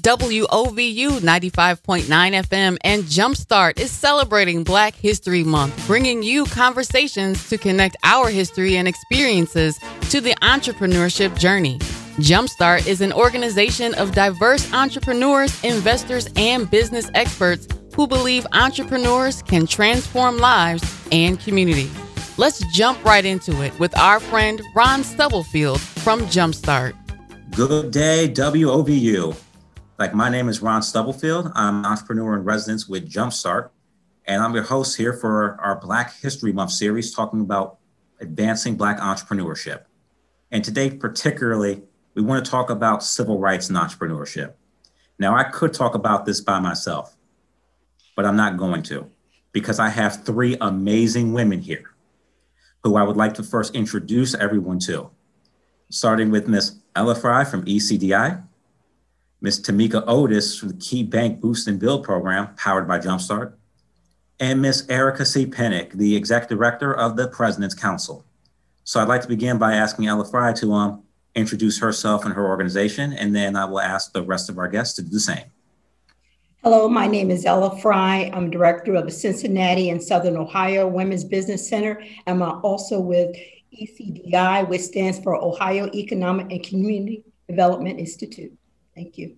WOVU 95.9 FM and Jumpstart is celebrating Black History Month, bringing you conversations to connect our history and experiences to the entrepreneurship journey. Jumpstart is an organization of diverse entrepreneurs, investors, and business experts who believe entrepreneurs can transform lives and community. Let's jump right into it with our friend Ron Stubblefield from Jumpstart. Good day, WOVU. Like, my name is Ron Stubblefield. I'm an entrepreneur in residence with Jumpstart, and I'm your host here for our Black History Month series talking about advancing Black entrepreneurship. And today, particularly, we want to talk about civil rights and entrepreneurship. Now, I could talk about this by myself, but I'm not going to because I have three amazing women here who I would like to first introduce everyone to, starting with Miss Ella Fry from ECDI, Ms. Tamika Otis from the Key Bank Boost and Build program powered by Jumpstart, and Ms. Erica C. Pennick, the Executive Director of the President's Council. So I'd like to begin by asking Ella Fry to um, introduce herself and her organization, and then I will ask the rest of our guests to do the same. Hello, my name is Ella Fry. I'm director of the Cincinnati and Southern Ohio Women's Business Center. I'm also with ECDI, which stands for Ohio Economic and Community Development Institute. Thank you.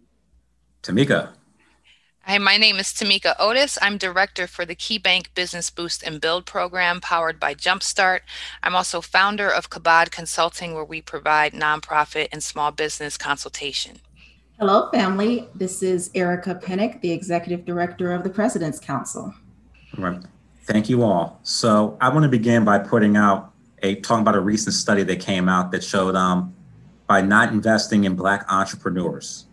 Tamika. Hi, my name is Tamika Otis. I'm director for the KeyBank Business Boost and Build program powered by Jumpstart. I'm also founder of Kabod Consulting, where we provide nonprofit and small business consultation. Hello, family. This is Erica Pennick, the executive director of the President's Council. All right. Thank you all. So I want to begin by putting out a talking about a recent study that came out that showed um, by not investing in Black entrepreneurs,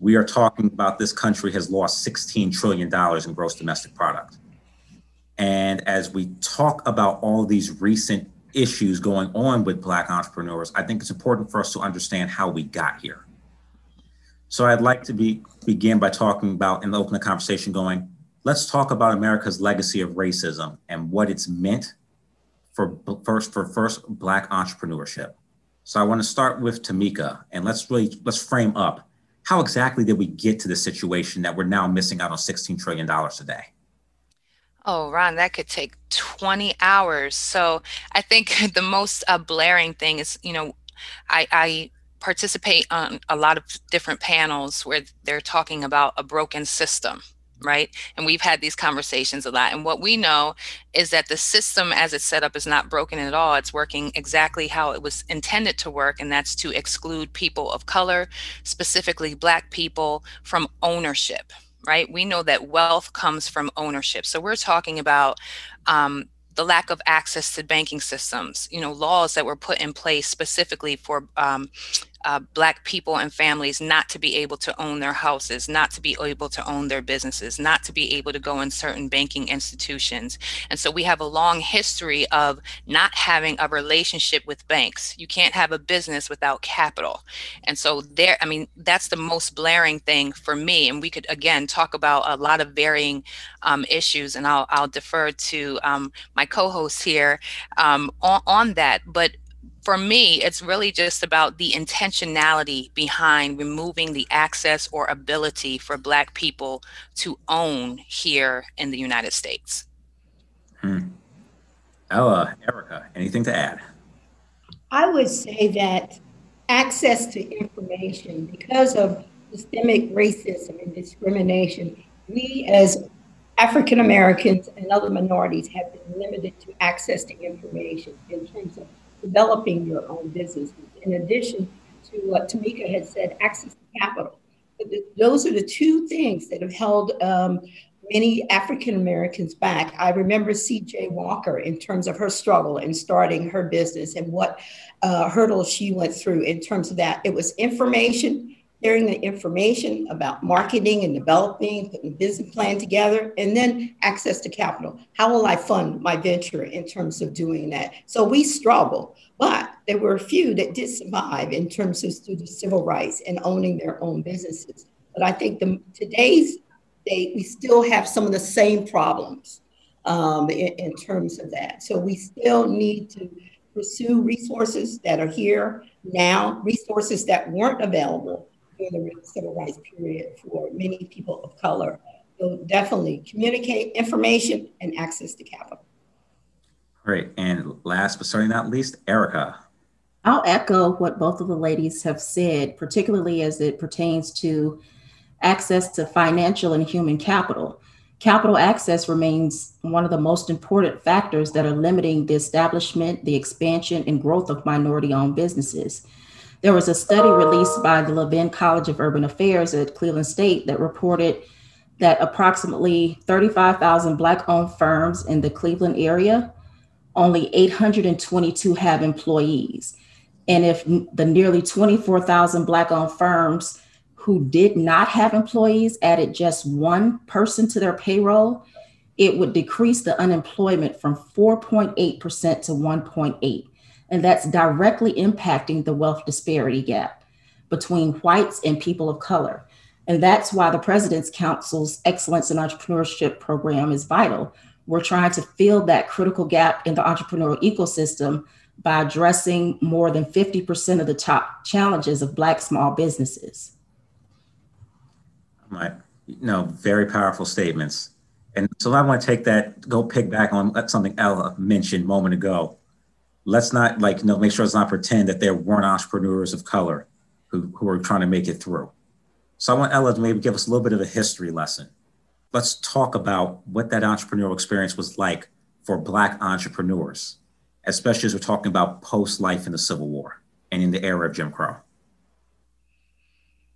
we are talking about this country has lost $16 trillion in gross domestic product. And as we talk about all these recent issues going on with Black entrepreneurs, I think it's important for us to understand how we got here. So I'd like to be, begin by talking about, and open the conversation going, let's talk about America's legacy of racism and what it's meant for first for first black entrepreneurship. So I want to start with Tamika and let's really let's frame up how exactly did we get to the situation that we're now missing out on $16 trillion a day? Oh, Ron, that could take 20 hours. So I think the most uh, blaring thing is, you know, I, I participate on a lot of different panels where they're talking about a broken system right? And we've had these conversations a lot. And what we know is that the system as it's set up is not broken at all. It's working exactly how it was intended to work, and that's to exclude people of color, specifically Black people, from ownership, right? We know that wealth comes from ownership. So we're talking about um, the lack of access to banking systems, you know, laws that were put in place specifically for um, uh, Black people and families not to be able to own their houses, not to be able to own their businesses, not to be able to go in certain banking institutions. And so we have a long history of not having a relationship with banks. You can't have a business without capital. And so there, I mean, that's the most blaring thing for me. And we could, again, talk about a lot of varying um, issues, and I'll, I'll defer to um, my co host here um, on, on that. But for me, it's really just about the intentionality behind removing the access or ability for Black people to own here in the United States. Hmm. Ella, Erica, anything to add? I would say that access to information, because of systemic racism and discrimination, we as African Americans and other minorities have been limited to access to information in terms of developing your own business. In addition to what Tamika had said, access to capital. Those are the two things that have held um, many African Americans back. I remember C.J. Walker in terms of her struggle in starting her business and what uh, hurdles she went through in terms of that. It was information, sharing the information about marketing and developing, putting a business plan together, and then access to capital. How will I fund my venture in terms of doing that? So we struggle, but there were a few that did survive in terms of student civil rights and owning their own businesses. But I think the, today's day, we still have some of the same problems um, in, in terms of that. So we still need to pursue resources that are here now, resources that weren't available during the civil rights period for many people of color. So definitely communicate information and access to capital. Great. And last but certainly not least, Erica. I'll echo what both of the ladies have said, particularly as it pertains to access to financial and human capital. Capital access remains one of the most important factors that are limiting the establishment, the expansion, and growth of minority owned businesses. There was a study released by the Levin College of Urban Affairs at Cleveland State that reported that approximately 35,000 Black owned firms in the Cleveland area, only 822 have employees. And if the nearly 24,000 Black owned firms who did not have employees added just one person to their payroll, it would decrease the unemployment from 4.8% to 1.8. And that's directly impacting the wealth disparity gap between whites and people of color. And that's why the President's Council's Excellence in Entrepreneurship program is vital. We're trying to fill that critical gap in the entrepreneurial ecosystem by addressing more than 50% of the top challenges of Black small businesses. Right. No, very powerful statements. And so I want to take that, go pick back on something Ella mentioned a moment ago. Let's not like, you know, make sure let's not pretend that there weren't entrepreneurs of color who, who are trying to make it through. So I want Ella to maybe give us a little bit of a history lesson. Let's talk about what that entrepreneurial experience was like for Black entrepreneurs, especially as we're talking about post life in the Civil War and in the era of Jim Crow.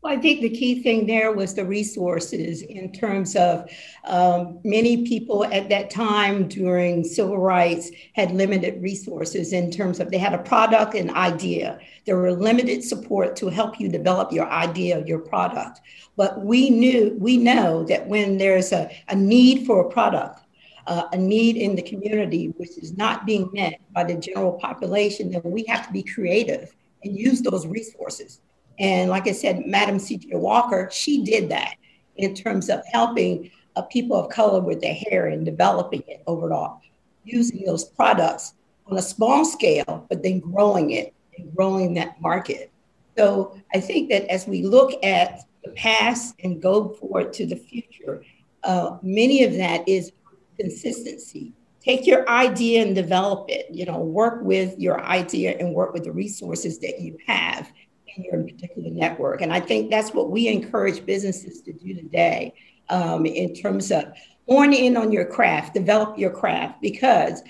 Well, I think the key thing there was the resources in terms of um, many people at that time during civil rights had limited resources in terms of they had a product and idea. There were limited support to help you develop your idea, your product. But we knew, we know that when there's a, a need for a product, uh, a need in the community which is not being met by the general population, then we have to be creative and use those resources. And like I said, Madam C.J. Walker, she did that in terms of helping uh, people of color with their hair and developing it overall, using those products on a small scale, but then growing it and growing that market. So I think that as we look at the past and go forward to the future, uh, many of that is consistency. Take your idea and develop it. You know, work with your idea and work with the resources that you have in your particular network. And I think that's what we encourage businesses to do today um, in terms of hone in on your craft, develop your craft, because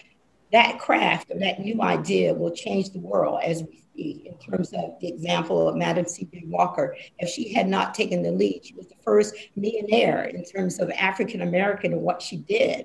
that craft or that new idea will change the world as we see in terms of the example of Madam C.J. Walker. If she had not taken the lead, she was the first millionaire in terms of African American and what she did.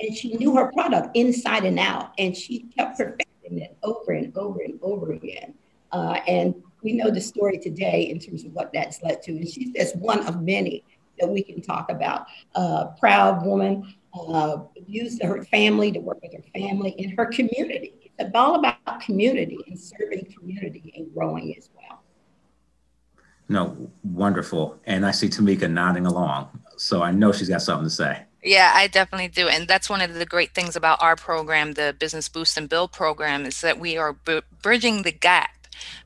And she knew her product inside and out, and she kept perfecting it over and over and over again. Uh, and we know the story today in terms of what that's led to. And she's just one of many that we can talk about. Uh, proud woman, uh, used her family to work with her family in her community. It's all about community and serving community and growing as well. No, wonderful. And I see Tamika nodding along. So I know she's got something to say. Yeah, I definitely do. And that's one of the great things about our program, the Business Boost and Build program, is that we are b- bridging the gap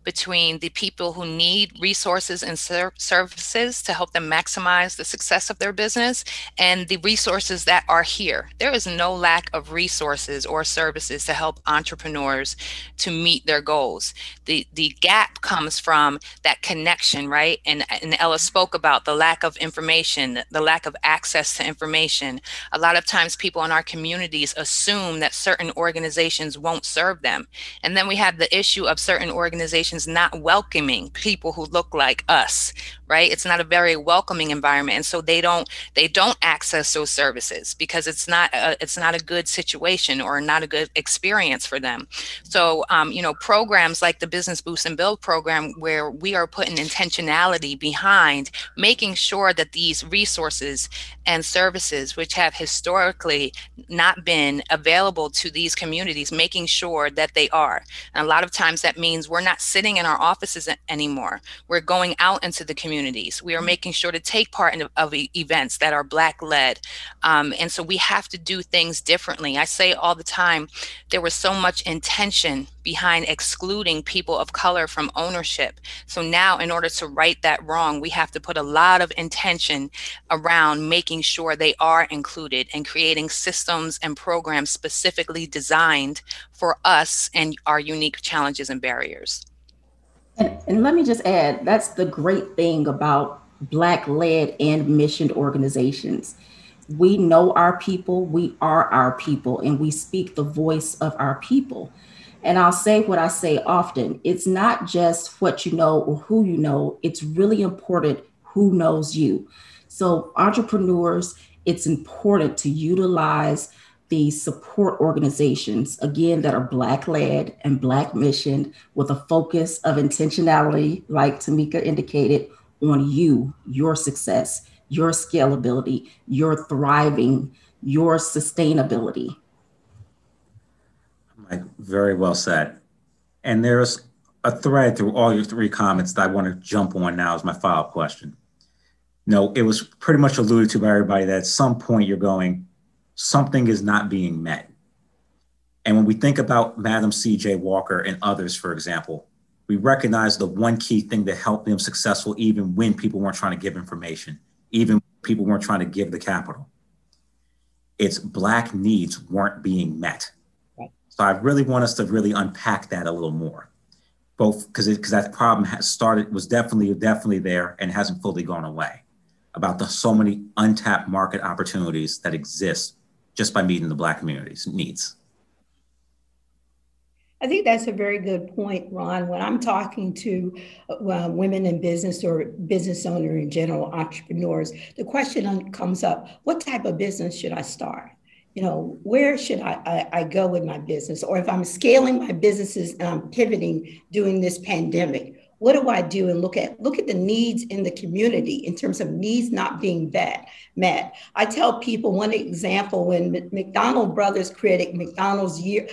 between the people who need resources and ser- services to help them maximize the success of their business and the resources that are here. There is no lack of resources or services to help entrepreneurs to meet their goals. The the gap comes from that connection, right? And and Ella mm-hmm. spoke about the lack of information, the lack of access to information. A lot of times people in our communities assume that certain organizations won't serve them. And then we have the issue of certain organizations organizations not welcoming people who look like us right? It's not a very welcoming environment and so they don't they don't access those services because it's not a, it's not a good situation or not a good experience for them. So um, you know programs like the business boost and build program where we are putting intentionality behind making sure that these resources and services which have historically not been available to these communities making sure that they are. And a lot of times that means we're not sitting in our offices anymore. We're going out into the community communities. We are making sure to take part in of events that are Black led. Um, and so we have to do things differently. I say all the time, there was so much intention behind excluding people of color from ownership. So now, in order to right that wrong, we have to put a lot of intention around making sure they are included and creating systems and programs specifically designed for us and our unique challenges and barriers. And, and let me just add that's the great thing about Black led and missioned organizations. We know our people, we are our people, and we speak the voice of our people. And I'll say what I say often it's not just what you know or who you know, it's really important who knows you. So, entrepreneurs, it's important to utilize the support organizations, again, that are Black led and Black mission with a focus of intentionality, like Tamika indicated, on you, your success, your scalability, your thriving, your sustainability. Like, very well said. And there's a thread through all your three comments that I want to jump on now as my follow up question. No, it was pretty much alluded to by everybody that at some point you're going, something is not being met. And when we think about Madam C.J. Walker and others, for example, we recognize the one key thing that helped them successful, even when people weren't trying to give information, even people weren't trying to give the capital. It's Black needs weren't being met. So I really want us to really unpack that a little more, both because because that problem has started was definitely definitely there and hasn't fully gone away. About the so many untapped market opportunities that exist just by meeting the Black community's needs. I think that's a very good point, Ron. When I'm talking to uh, women in business or business owner in general, entrepreneurs, the question comes up: What type of business should I start? You know, where should I, I, I go with my business? Or if I'm scaling my businesses and I'm pivoting during this pandemic, what do I do and look at look at the needs in the community in terms of needs not being met met. I tell people one example when McDonald Brothers created McDonald's year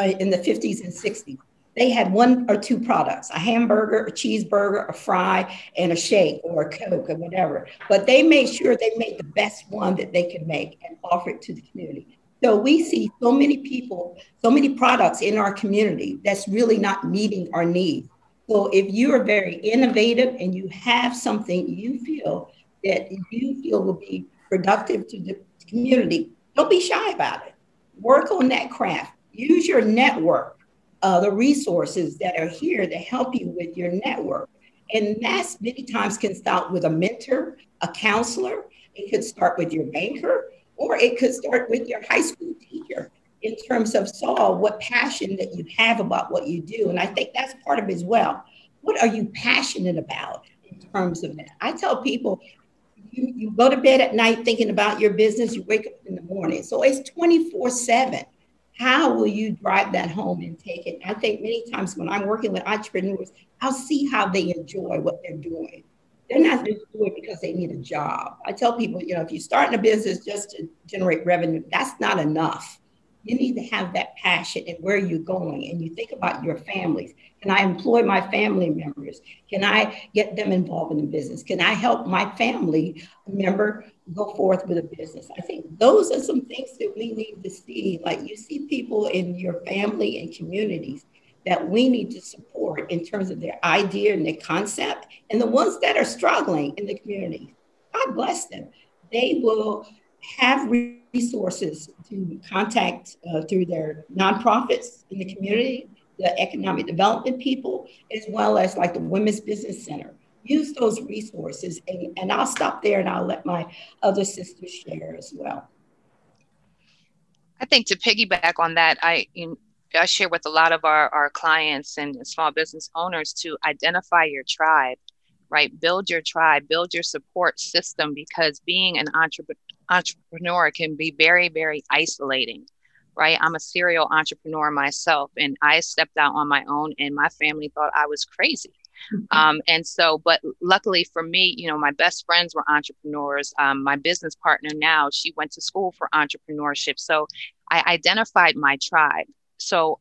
uh, in the 50s and 60s. They had one or two products, a hamburger, a cheeseburger, a fry, and a shake or a Coke or whatever. But they made sure they made the best one that they could make and offer it to the community. So we see so many people, so many products in our community that's really not meeting our needs. So if you are very innovative and you have something you feel that you feel will be productive to the community, don't be shy about it. Work on that craft. Use your network, uh, the resources that are here to help you with your network. And that's many times can start with a mentor, a counselor. It could start with your banker, or it could start with your high school teacher in terms of Saul, what passion that you have about what you do. And I think that's part of it as well. What are you passionate about in terms of that? I tell people, you, you go to bed at night thinking about your business, you wake up in the morning. So it's 24 7. How will you drive that home and take it? I think many times when I'm working with entrepreneurs, I'll see how they enjoy what they're doing. They're not just doing it because they need a job. I tell people, you know, if you're starting a business just to generate revenue, that's not enough you need to have that passion and where you're going and you think about your families. Can i employ my family members? Can i get them involved in the business? Can i help my family member go forth with a business? I think those are some things that we need to see. Like you see people in your family and communities that we need to support in terms of their idea and their concept and the ones that are struggling in the community. God bless them. They will have resources to contact uh, through their nonprofits in the community, the economic development people, as well as like the Women's Business Center. Use those resources, and, and I'll stop there and I'll let my other sisters share as well. I think to piggyback on that, I in, I share with a lot of our, our clients and small business owners to identify your tribe, right? Build your tribe, build your support system because being an entrepreneur entrepreneur can be very, very isolating, right? I'm a serial entrepreneur myself, and I stepped out on my own, and my family thought I was crazy. Mm-hmm. Um, and so, but luckily for me, you know, my best friends were entrepreneurs. Um, my business partner now, she went to school for entrepreneurship. So I identified my tribe. So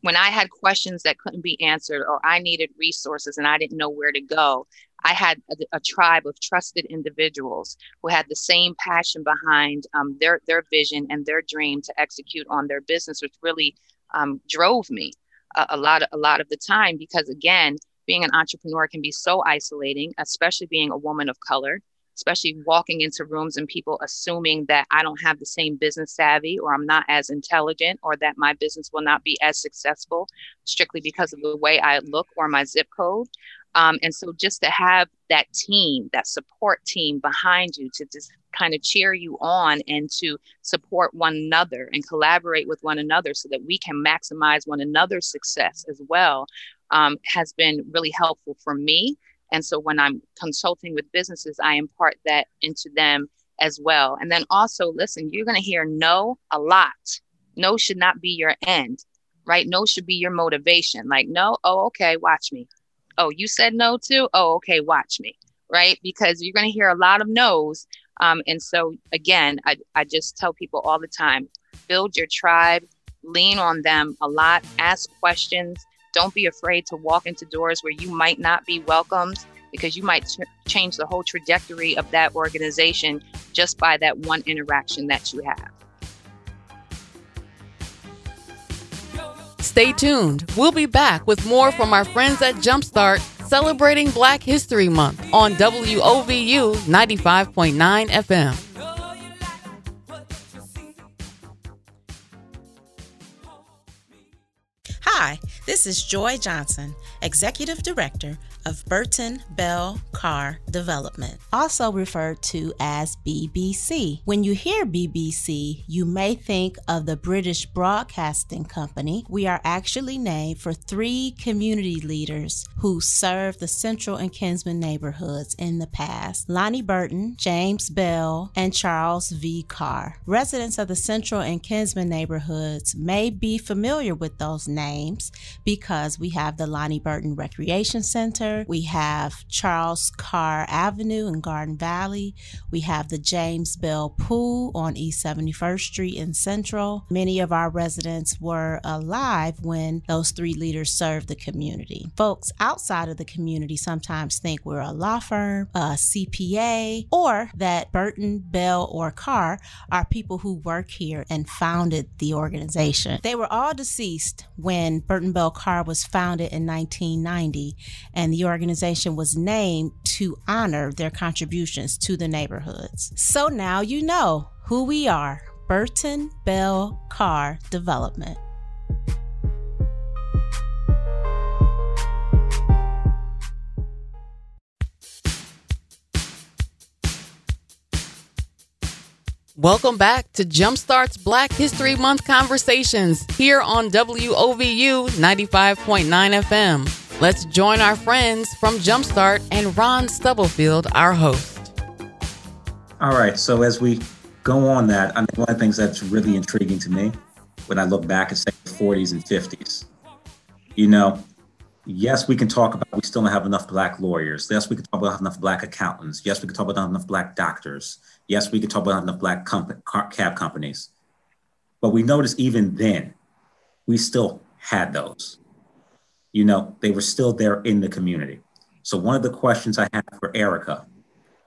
when I had questions that couldn't be answered or I needed resources and I didn't know where to go, I had a, a, tribe of trusted individuals who had the same passion behind um, their their vision and their dream to execute on their business, which really um, drove me a, a lot a lot of the time. Because again, being an entrepreneur can be so isolating, especially being a woman of color especially walking into rooms and people assuming that I don't have the same business savvy or I'm not as intelligent or that my business will not be as successful strictly because of the way I look or my zip code. Um, and so just to have that team, that support team behind you to just kind of cheer you on and to support one another and collaborate with one another so that we can maximize one another's success as well um, has been really helpful for me and so when I'm consulting with businesses, I impart that into them as well. And then also, listen, you're going to hear no a lot. No should not be your end, right? No should be your motivation. Like, no, oh, okay, watch me. Oh, you said no to? Oh, okay, watch me, right? Because you're going to hear a lot of no's. Um, and so, again, I, I just tell people all the time build your tribe, lean on them a lot, ask questions, don't be afraid to walk into doors where you might not be welcomed because you might ch- change the whole trajectory of that organization just by that one interaction that you have. Stay tuned. We'll be back with more from our friends at Jumpstart celebrating Black History Month on WOVU 95.9 FM. Hi, this is Joy Johnson, Executive Director of Burton Bell Carr Development, also referred to as BBC. When you hear BBC, you may think of the British Broadcasting Company. We are actually named for three community leaders who served the Central and Kinsman neighborhoods in the past Lonnie Burton, James Bell, and Charles V. Carr. Residents of the Central and Kinsman neighborhoods may be familiar with those names because we have the Lonnie Burton Recreation Center, we have Charles Carr Avenue in Garden Valley, we have the James Bell Pool on East 71st Street in Central. Many of our residents were alive when those three leaders served the community. Folks outside of the community sometimes think we're a law firm, a CPA, or that Burton, Bell, or Carr are people who work here and founded the organization. They were all deceased when Burton Bell Carr was founded in 1990, and the organization was named to honor their contributions to the neighborhoods. So now you know who we are Burton Bell Carr Development. Welcome back to Jumpstart's Black History Month conversations here on WOVU 95.9 FM. Let's join our friends from Jumpstart and Ron Stubblefield, our host. All right, so as we go on that, I mean, one of the things that's really intriguing to me when I look back at, say, the 40s and 50s, you know, yes, we can talk about we still don't have enough black lawyers. Yes, we can talk about enough black accountants. Yes, we can talk about enough black doctors. Yes, we could talk about enough black comp- cab companies. But we noticed even then, we still had those. You know, they were still there in the community. So one of the questions I have for Erica,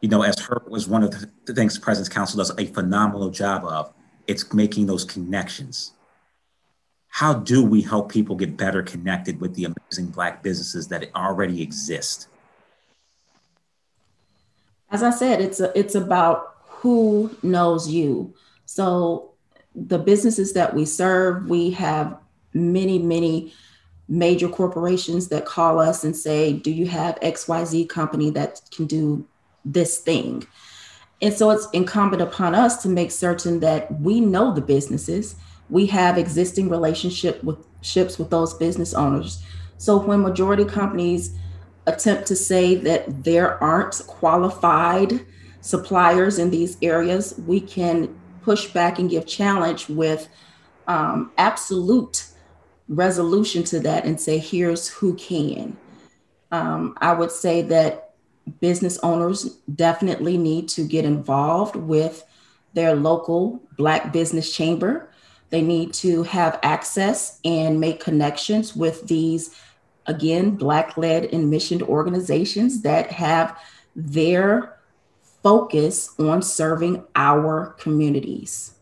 you know, as her was one of the things President's Council does a phenomenal job of, it's making those connections. How do we help people get better connected with the amazing Black businesses that already exist? As I said, it's a, it's about who knows you. So the businesses that we serve, we have many, many major corporations that call us and say, Do you have XYZ company that can do this thing? And so it's incumbent upon us to make certain that we know the businesses. We have existing relationship with ships with those business owners. So when majority companies attempt to say that there aren't qualified suppliers in these areas, we can push back and give challenge with um, absolute resolution to that and say, here's who can. Um, I would say that business owners definitely need to get involved with their local Black business chamber. They need to have access and make connections with these again, Black led and missioned organizations that have their focus on serving our communities.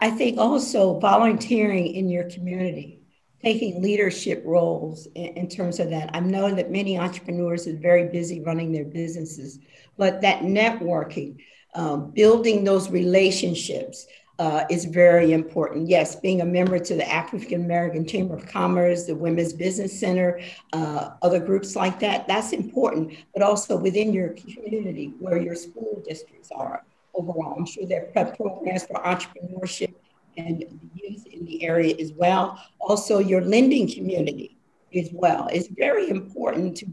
I think also volunteering in your community, taking leadership roles in, in, terms of that. I know that many entrepreneurs are very busy running their businesses, but that networking, um, building those relationships, uh, is very important. Yes, being a member to the African American Chamber of Commerce, the Women's Business Center, uh, other groups like that, that's important, but also within your community where your school districts are overall. I'm sure there are programs for entrepreneurship and youth in the area as well. Also, your lending community as well. It's very important to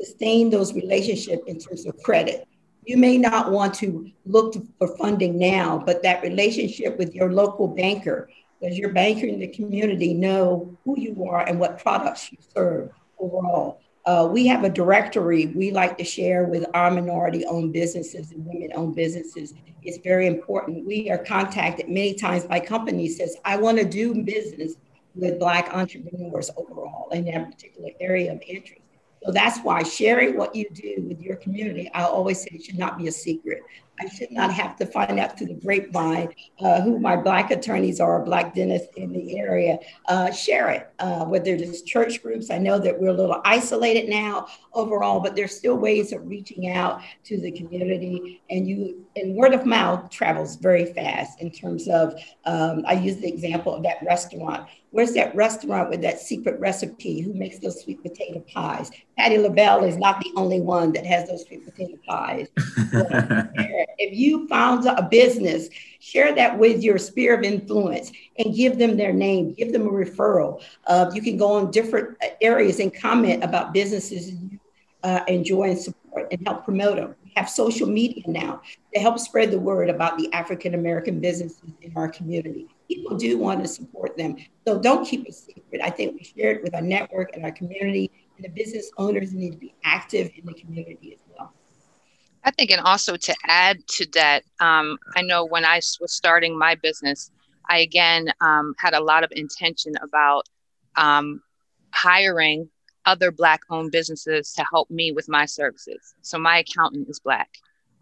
sustain those relationships in terms of credit you may not want to look for funding now, but that relationship with your local banker, does your banker in the community know who you are and what products you serve overall? Uh, we have a directory we like to share with our minority owned businesses and women owned businesses. It's very important. We are contacted many times by companies says, I want to do business with Black entrepreneurs overall in that particular area of interest. So that's why sharing what you do with your community, I always say it should not be a secret. I should not have to find out through the grapevine uh, who my Black attorneys are, Black dentists in the area. Uh, share it, uh, whether it's church groups. I know that we're a little isolated now overall, but there's still ways of reaching out to the community. And you, and word of mouth travels very fast in terms of, um, I use the example of that restaurant. Where's that restaurant with that secret recipe? Who makes those sweet potato pies? Patti LaBelle is not the only one that has those sweet potato pies. if you found a business, share that with your sphere of influence and give them their name, give them a referral. Uh, you can go on different areas and comment about businesses you uh, enjoy and support and help promote them. Have social media now to help spread the word about the African American businesses in our community. People do want to support them. So don't keep it secret. I think we share it with our network and our community, and the business owners need to be active in the community as well. I think, and also to add to that, um, I know when I was starting my business, I again um, had a lot of intention about um, hiring other Black owned businesses to help me with my services. So my accountant is Black,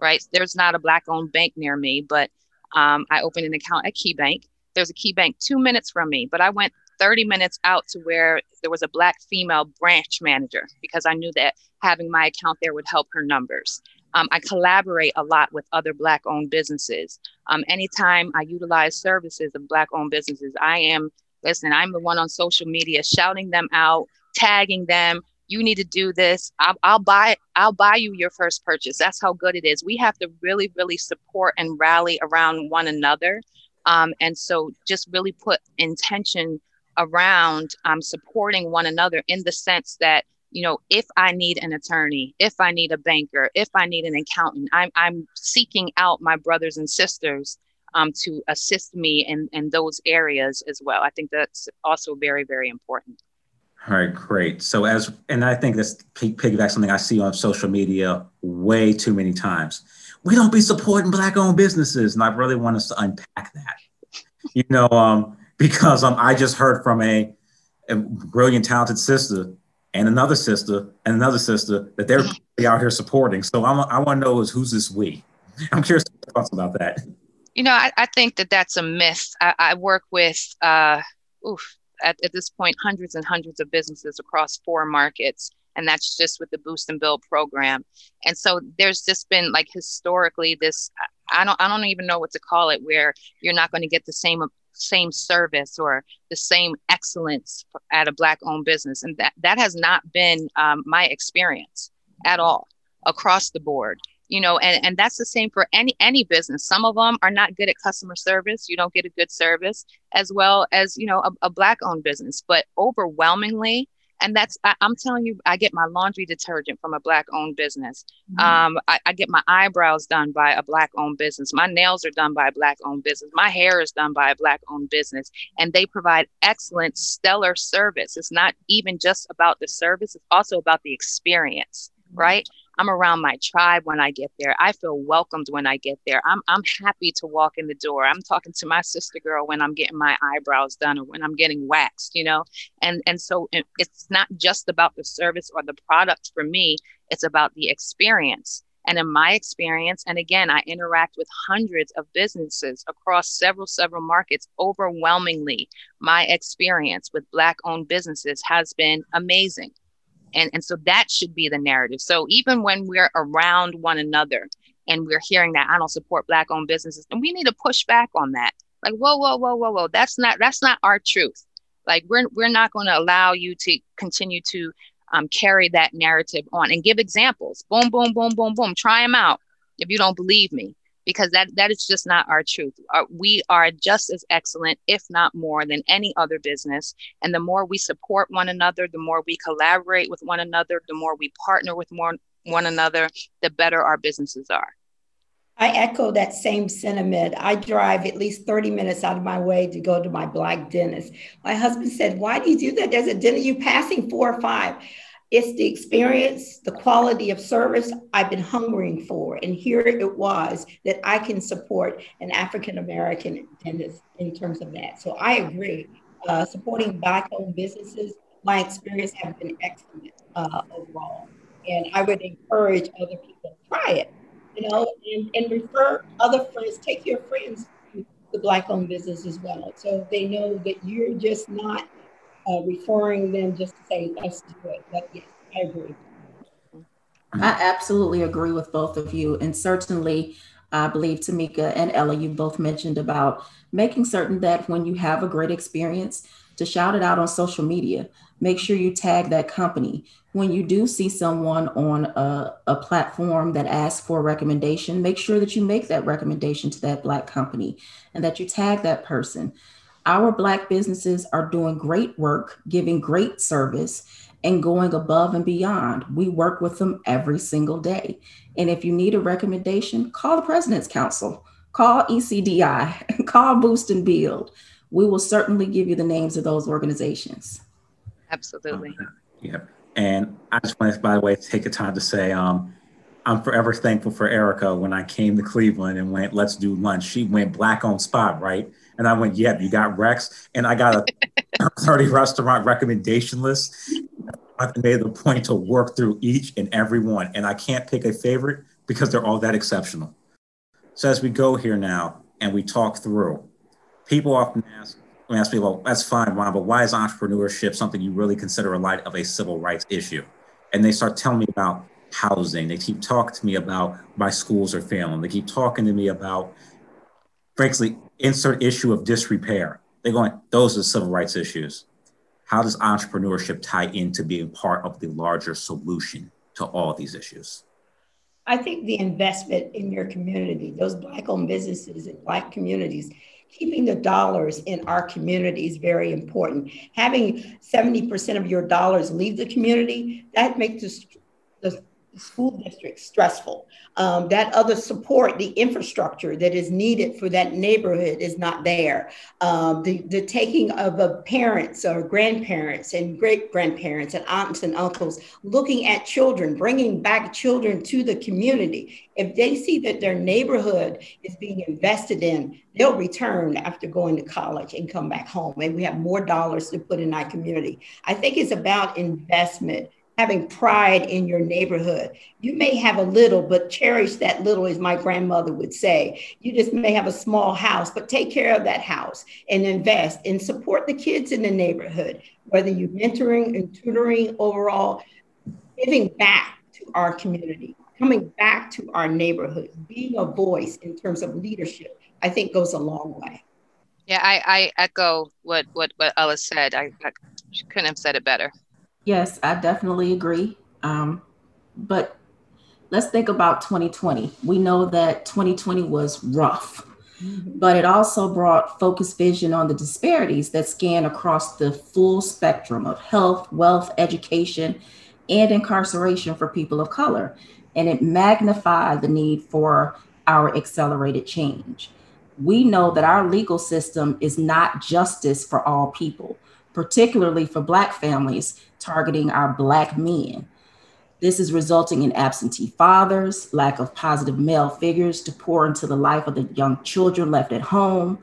right? There's not a Black owned bank near me, but um, I opened an account at KeyBank. There's a KeyBank two minutes from me, but I went 30 minutes out to where there was a Black female branch manager because I knew that having my account there would help her numbers. Um, I collaborate a lot with other Black owned businesses. Um, anytime I utilize services of Black owned businesses, I am, listen, I'm the one on social media shouting them out, tagging them. You need to do this. I'll, I'll buy. I'll buy you your first purchase. That's how good it is. We have to really, really support and rally around one another, um, and so just really put intention around um, supporting one another in the sense that you know, if I need an attorney, if I need a banker, if I need an accountant, I'm, I'm seeking out my brothers and sisters um, to assist me in, in those areas as well. I think that's also very, very important. All right, great. So as, and I think this piggyback something I see on social media way too many times. We don't be supporting black owned businesses. And I really want us to unpack that, you know, um, because um, I just heard from a, a brilliant, talented sister and another sister and another sister that they're out here supporting. So I'm, I want to know is who's this we? I'm curious thoughts about that. You know, I, I, think that that's a myth. I, I work with, uh, oof, at, at this point, hundreds and hundreds of businesses across four markets. And that's just with the Boost and Build program. And so there's just been like historically this, I don't, I don't even know what to call it, where you're not going to get the same same service or the same excellence at a black owned business and that that has not been um, my experience at all across the board you know and, and that's the same for any any business. Some of them are not good at customer service. You don't get a good service as well as you know a, a black owned business. But overwhelmingly and that's I, am telling you i get my laundry detergent from a black owned business. Mm-hmm. um, I, I, get my eyebrows done by a black owned business. My nails are done by a black owned business. My hair is done by a black owned business. And they provide excellent stellar service. It's not even just about the service. It's also about the experience mm-hmm. right I'm around my tribe when I get there. I feel welcomed when I get there. I'm I'm happy to walk in the door. I'm talking to my sister girl when I'm getting my eyebrows done or when I'm getting waxed, you know. And and so it's not just about the service or the product for me. It's about the experience. And in my experience, and again, I interact with hundreds of businesses across several, several markets. Overwhelmingly, my experience with Black owned businesses has been amazing. And, and so that should be the narrative. So even when we're around one another and we're hearing that I don't support black owned businesses, and we need to push back on that. Like, whoa, whoa, whoa, whoa, whoa. That's not that's not our truth. Like we're we're not going to allow you to continue to um, carry that narrative on and give examples. Boom, boom, boom, boom, boom. Try them out if you don't believe me because that that is just not our truth. Uh, we are just as excellent, if not more, than any other business. And the more we support one another, the more we collaborate with one another, the more we partner with more, one another, the better our businesses are. I echo that same sentiment. I drive at least 30 minutes out of my way to go to my black dentist. My husband said, Why do you do that? There's a dentist, you passing four or five. It's the experience, the quality of service I've been hungering for. And here it was that I can support an African American dentist in terms of that. So I agree. Uh, supporting Black owned businesses, my experience has been excellent uh, overall. And I would encourage other people to try it, you know, and, and refer other friends, take your friends to the Black owned business as well. So they know that you're just not uh, referring them just to say, let's do it. But yes, I agree. I absolutely agree with both of you. And certainly, I believe Tamika and Ella, you both mentioned about making certain that when you have a great experience, to shout it out on social media. Make sure you tag that company. When you do see someone on a, a platform that asks for a recommendation, make sure that you make that recommendation to that Black company and that you tag that person. Our Black businesses are doing great work, giving great service, and going above and beyond. We work with them every single day. And if you need a recommendation, call the President's Council, call ECDI, call Boost and Build. We will certainly give you the names of those organizations. Absolutely. Uh, yeah. And I just want to, by the way, take a time to say, um, I'm forever thankful for Erica when I came to Cleveland and went, let's do lunch. She went black on spot, right? And I went, yep, you got Rex. And I got a 30 restaurant recommendation list. I made the point to work through each and every one. And I can't pick a favorite because they're all that exceptional. So as we go here now and we talk through, people often ask, ask me, well, that's fine, Ron, but why is entrepreneurship something you really consider a light of a civil rights issue? And they start telling me about housing. They keep talking to me about my schools are failing. They keep talking to me about, frankly, insert issue of disrepair. They're going, those are civil rights issues. How does entrepreneurship tie into being part of the larger solution to all these issues? I think the investment in your community, those Black owned businesses and Black communities, keeping the dollars in our community is very important. Having 70% of your dollars leave the community, that makes the, the school district stressful. Um, that other support, the infrastructure that is needed for that neighborhood is not there. Um, the, the taking of uh, parents or grandparents and great grandparents and aunts and uncles looking at children, bringing back children to the community. If they see that their neighborhood is being invested in, they'll return after going to college and come back home. And we have more dollars to put in our community. I think it's about investment having pride in your neighborhood. You may have a little, but cherish that little, as my grandmother would say. You just may have a small house, but take care of that house and invest and support the kids in the neighborhood, whether you're mentoring and tutoring overall, giving back to our community, coming back to our neighborhood, being a voice in terms of leadership, I think goes a long way. Yeah, I, I echo what, what, what Ella said. I, I couldn't have said it better. Yes, I definitely agree. Um, but let's think about 2020. We know that 2020 was rough, mm-hmm. but it also brought focused vision on the disparities that scan across the full spectrum of health, wealth, education, and incarceration for people of color. And it magnified the need for our accelerated change. We know that our legal system is not justice for all people, particularly for Black families targeting our Black men. This is resulting in absentee fathers, lack of positive male figures to pour into the life of the young children left at home,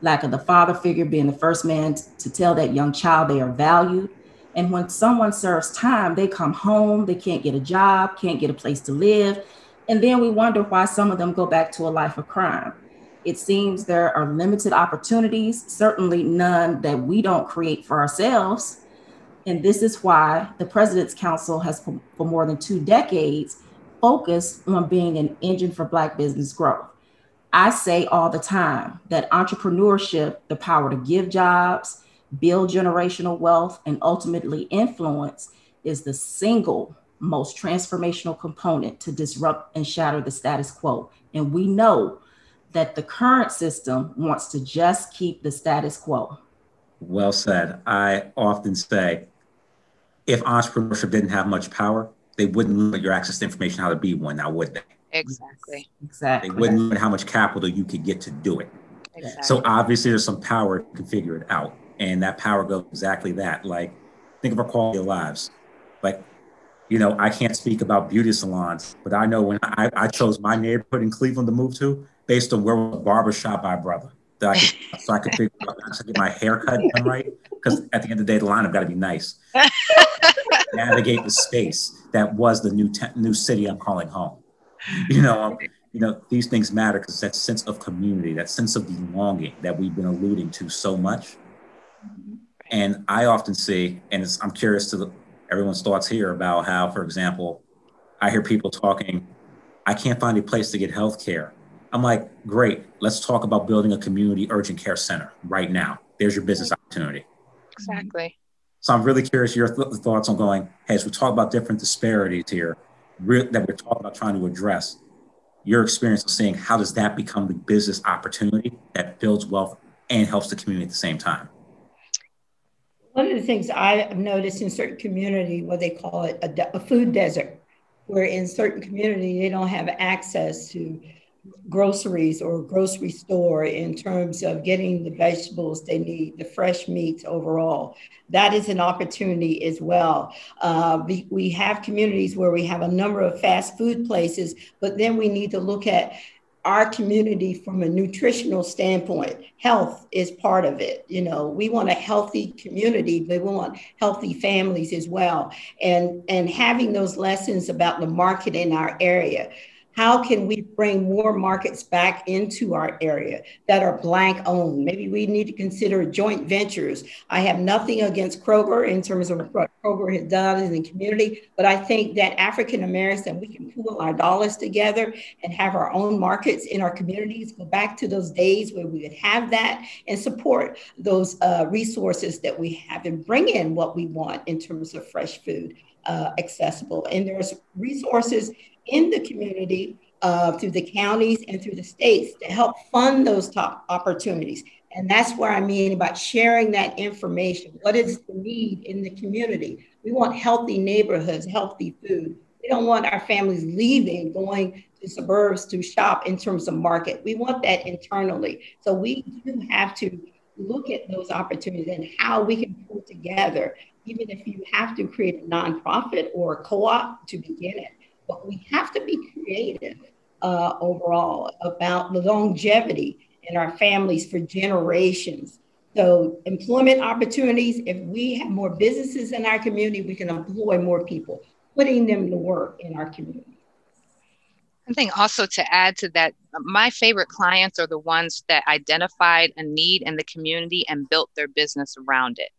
lack of the father figure being the first man to tell that young child they are valued. And when someone serves time, they come home, they can't get a job, can't get a place to live. And then we wonder why some of them go back to a life of crime. It seems there are limited opportunities, certainly none that we don't create for ourselves. And this is why the President's Council has, for, more than two decades, focused on being an engine for Black business growth. I say all the time that entrepreneurship, the power to give jobs, build generational wealth, and ultimately influence, is the single most transformational component to disrupt and shatter the status quo. And we know that the current system wants to just keep the status quo. Well said. I often say if entrepreneurship didn't have much power, they wouldn't limit your access to information how to be one now, would they? Exactly. Exactly. They wouldn't limit how much capital you could get to do it. Exactly. So obviously there's some power to figure it out. And that power goes exactly that. Like, think of our quality of lives. Like, you know, I can't speak about beauty salons, but I know when I, I chose my neighborhood in Cleveland to move to based on where was a barbershop by brother. That I could, so I could figure out how to get my haircut done right. Because at the end of the day, the line have got to be nice. Navigate the space that was the new te- new city I'm calling home. You know, um, you know these things matter because that sense of community, that sense of belonging that we've been alluding to so much. And I often see, and I'm curious to the, everyone's thoughts here about how, for example, I hear people talking, I can't find a place to get health care. I'm like, great, let's talk about building a community urgent care center right now. There's your business mm-hmm. opportunity. Exactly. So I'm really curious your th- thoughts on going, hey, as we talk about different disparities here re- that we're talking about trying to address, your experience of seeing how does that become the business opportunity that builds wealth and helps the community at the same time? One of the things I've noticed in certain community, what they call it a, de- a food desert, where in certain community they don't have access to groceries or grocery store in terms of getting the vegetables they need, the fresh meats overall. That is an opportunity as well. Uh, we, we have communities where we have a number of fast food places, but then we need to look at our community from a nutritional standpoint health is part of it you know we want a healthy community but we want healthy families as well and and having those lessons about the market in our area how can we bring more markets back into our area that are blank owned? Maybe we need to consider joint ventures. I have nothing against Kroger in terms of what Kroger has done in the community, but I think that African Americans, we can pool our dollars together and have our own markets in our communities, go back to those days where we would have that and support those uh, resources that we have and bring in what we want in terms of fresh food. Uh, accessible. And there's resources in the community uh, through the counties and through the states to help fund those top opportunities. And that's where I mean about sharing that information. What is the need in the community? We want healthy neighborhoods, healthy food. We don't want our families leaving, going to suburbs to shop in terms of market. We want that internally. So we do have to look at those opportunities and how we can pull together, even if you have to create a nonprofit or a co-op to begin it but we have to be creative uh, overall about the longevity in our families for generations. So, employment opportunities, if we have more businesses in our community, we can employ more people, putting them to work in our community. I think also to add to that, my favorite clients are the ones that identified a need in the community and built their business around it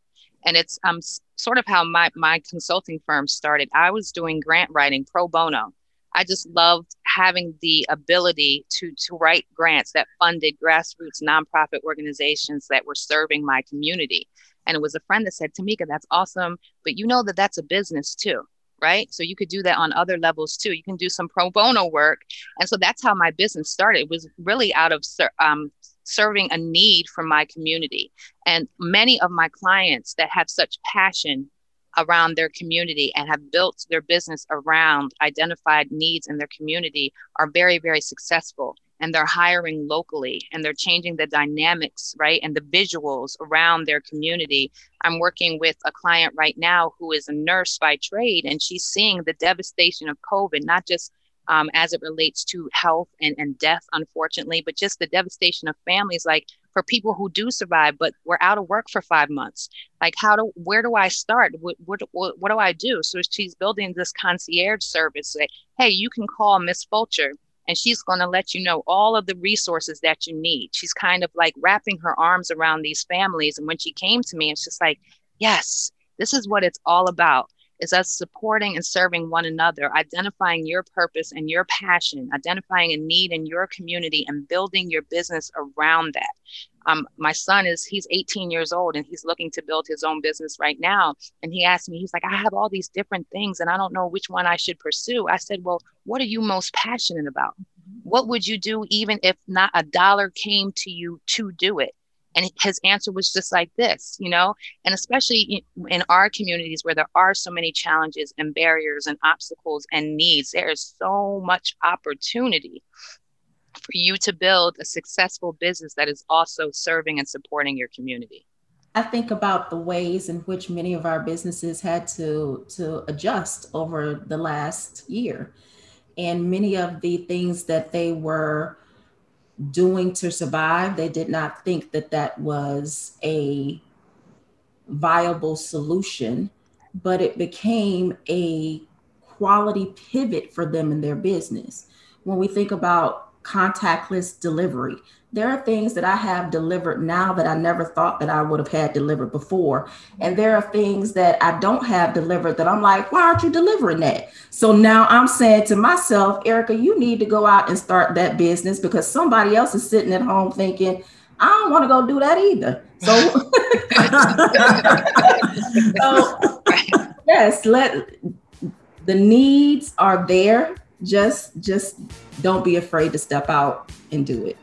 and it's um sort of how my my consulting firm started. I was doing grant writing pro bono. I just loved having the ability to to write grants that funded grassroots nonprofit organizations that were serving my community. And it was a friend that said, Tamika, that's awesome, but you know that that's a business too, right? So you could do that on other levels too. You can do some pro bono work, and so that's how my business started. It was really out of um, serving a need from my community. And many of my clients that have such passion around their community and have built their business around identified needs in their community are very, very successful. and they're hiring locally and they're changing the dynamics, right? And the visuals around their community. I'm working with a client right now who is a nurse by trade, and she's seeing the devastation of COVID, not just um, as it relates to health and, and death, unfortunately, but just the devastation of families. Like for people who do survive, but we're out of work for five months. Like, how do, where do I start? What, what, what, do I do? So she's building this concierge service. Say, hey, you can call Miss Fulcher and she's going to let you know all of the resources that you need. She's kind of like wrapping her arms around these families. And when she came to me, it's just like, yes, this is what it's all about is us supporting and serving one another, identifying your purpose and your passion, identifying a need in your community and building your business around that. Um, my son is he's 18 years old and he's looking to build his own business right now. And he asked me he's like i have all these different things and i don't know which one i should pursue. I said well what are you most passionate about? What would you do even if not a dollar came to you to do it and his answer was just like this you know? And especially in our communities where there are so many challenges and barriers and obstacles and needs there is so much opportunity for you to build a successful business that is also serving and supporting your community. I think about the ways in which many of our businesses had to to adjust over the last year. And many of the things that they were doing to survive they did not think that that was a viable solution but it became a quality pivot for them in their business. When we think about contactless delivery. There are things that I have delivered now that I never thought that I would have had delivered before. And there are things that I don't have delivered that I'm like, why aren't you delivering that? So now I'm saying to myself, Erica, you need to go out and start that business because somebody else is sitting at home thinking, I don't want to go do that either. So, so yes, let the needs are there just just don't be afraid to step out and do it.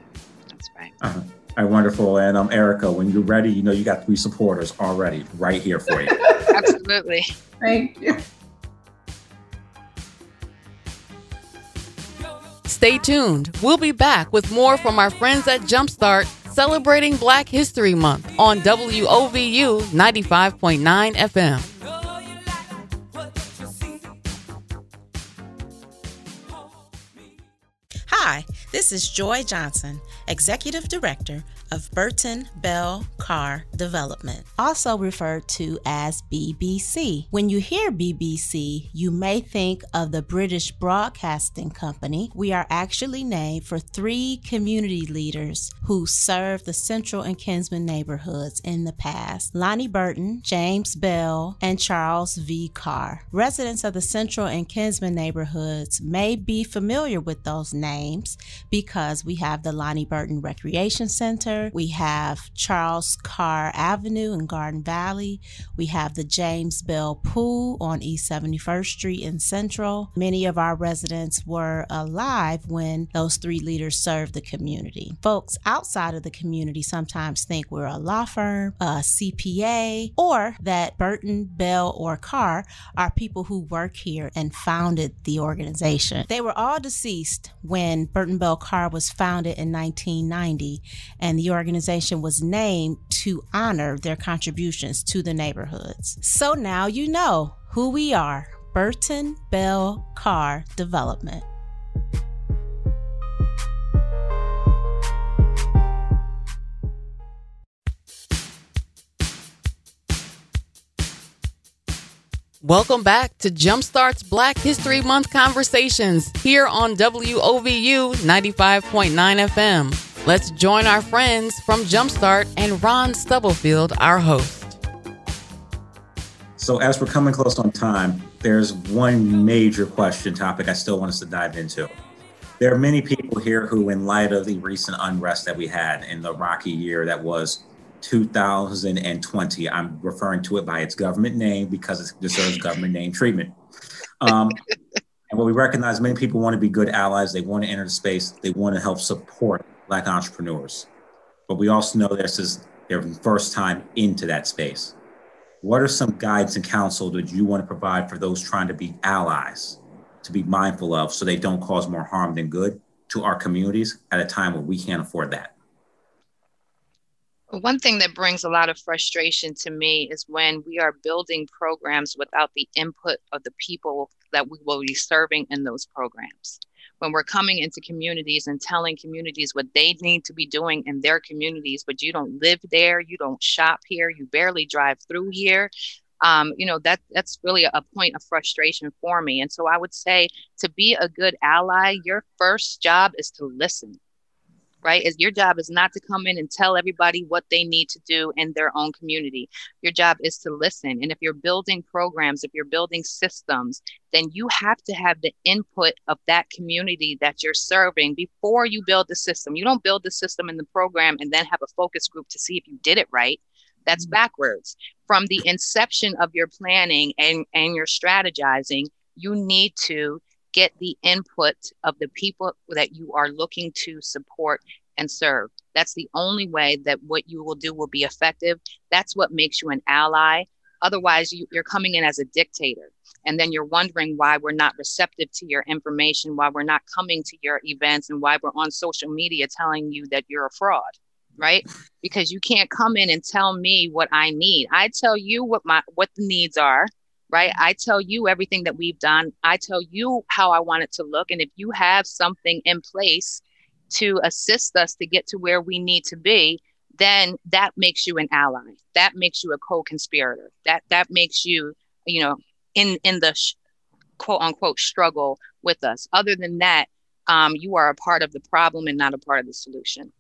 That's right. Uh-huh. All right, wonderful. And um, Erica, when you're ready, you know you got three supporters already right here for you. Absolutely. Thank you. Stay tuned. We'll be back with more from our friends at Jumpstart celebrating Black History Month on WOVU 95.9 FM. Hi, this is Joy Johnson, Executive Director of Burton Bell Carr Development, also referred to as BBC. When you hear BBC, you may think of the British Broadcasting Company. We are actually named for three community leaders who served the Central and Kinsman neighborhoods in the past Lonnie Burton, James Bell, and Charles V. Carr. Residents of the Central and Kinsman neighborhoods may be familiar with those names because we have the Lonnie Burton Recreation Center we have Charles Carr Avenue in Garden Valley. We have the James Bell Pool on East 71st Street in Central. Many of our residents were alive when those three leaders served the community. Folks outside of the community sometimes think we're a law firm, a CPA, or that Burton, Bell, or Carr are people who work here and founded the organization. They were all deceased when Burton Bell Carr was founded in 1990, and the the organization was named to honor their contributions to the neighborhoods. So now you know who we are Burton Bell Carr Development. Welcome back to Jumpstart's Black History Month conversations here on WOVU 95.9 FM. Let's join our friends from Jumpstart and Ron Stubblefield, our host. So, as we're coming close on time, there's one major question topic I still want us to dive into. There are many people here who, in light of the recent unrest that we had in the rocky year that was 2020, I'm referring to it by its government name because it deserves government name treatment. Um, and what we recognize, many people want to be good allies. They want to enter the space. They want to help support Black entrepreneurs. But we also know this is their first time into that space. What are some guides and counsel that you want to provide for those trying to be allies, to be mindful of so they don't cause more harm than good, to our communities at a time when we can't afford that. One thing that brings a lot of frustration to me is when we are building programs without the input of the people that we will be serving in those programs. When we're coming into communities and telling communities what they need to be doing in their communities, but you don't live there, you don't shop here, you barely drive through here, um, you know that that's really a point of frustration for me. And so i would say to be a good ally your first job is to listen right? Is your job is not to come in and tell everybody what they need to do in their own community. Your job is to listen. And if you're building programs, if you're building systems, then you have to have the input of that community that you're serving before you build the system. You don't build the system in the program and then have a focus group to see if you did it right. That's mm-hmm. backwards. From the inception of your planning and, and your strategizing, you need to get the input of the people that you are looking to support and serve. That's the only way that what you will do will be effective. That's what makes you an ally. Otherwise, you, are coming in as a dictator. And then you're wondering why we're not receptive to your information, why we're not coming to your events, and why we're on social media telling you that you're a fraud, right? Because you can't come in and tell me what I need. I tell you what my what the needs are right? I tell you everything that we've done. I tell you how I want it to look. And if you have something in place to assist us to get to where we need to be, then that makes you an ally. That makes you a co-conspirator. That that makes you, you know, in in the sh- quote unquote struggle with us. Other than that, um, you are a part of the problem and not a part of the solution.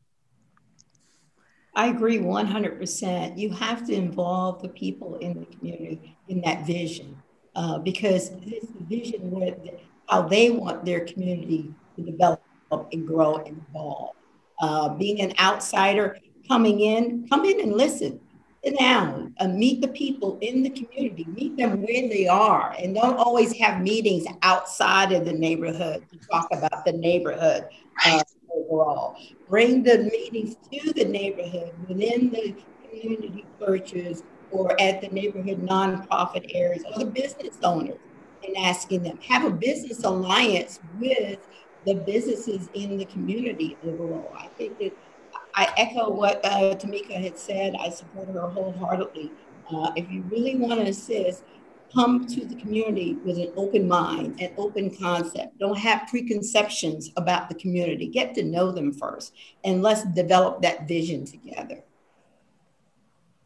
I agree 100%. You have to involve the people in the community in that vision uh, because it's the vision where how they want their community to develop and grow and evolve. Uh, being an outsider coming in, come in and listen. Sit down, uh, meet the people in the community, meet them where they are, and don't always have meetings outside of the neighborhood to talk about the neighborhood. Uh, overall. Bring the meetings to the neighborhood within the community churches or at the neighborhood nonprofit areas or the business owners and asking them. Have a business alliance with the businesses in the community overall. I think that I echo what uh, Tamika had said. I support her wholeheartedly. Uh, if you really want to assist, come to the community with an open mind, an open concept. Don't have preconceptions about the community. Get to know them first, and let's develop that vision together.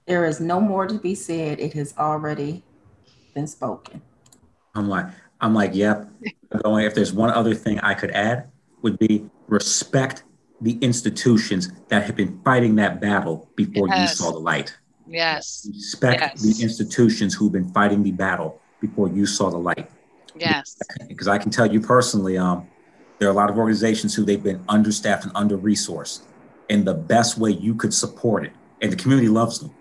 There is no more to be said. It has already been spoken. I'm like, I'm like, yep. Going. If there's one other thing I could add, would be respect the institutions that have been fighting that battle before yes. you saw the light. Yes. Respect yes. the institutions who've been fighting the battle before you saw the light. Yes. Because I can tell you personally, um, there are a lot of organizations who they've been understaffed and under resourced. And the best way you could support it, and the community loves them,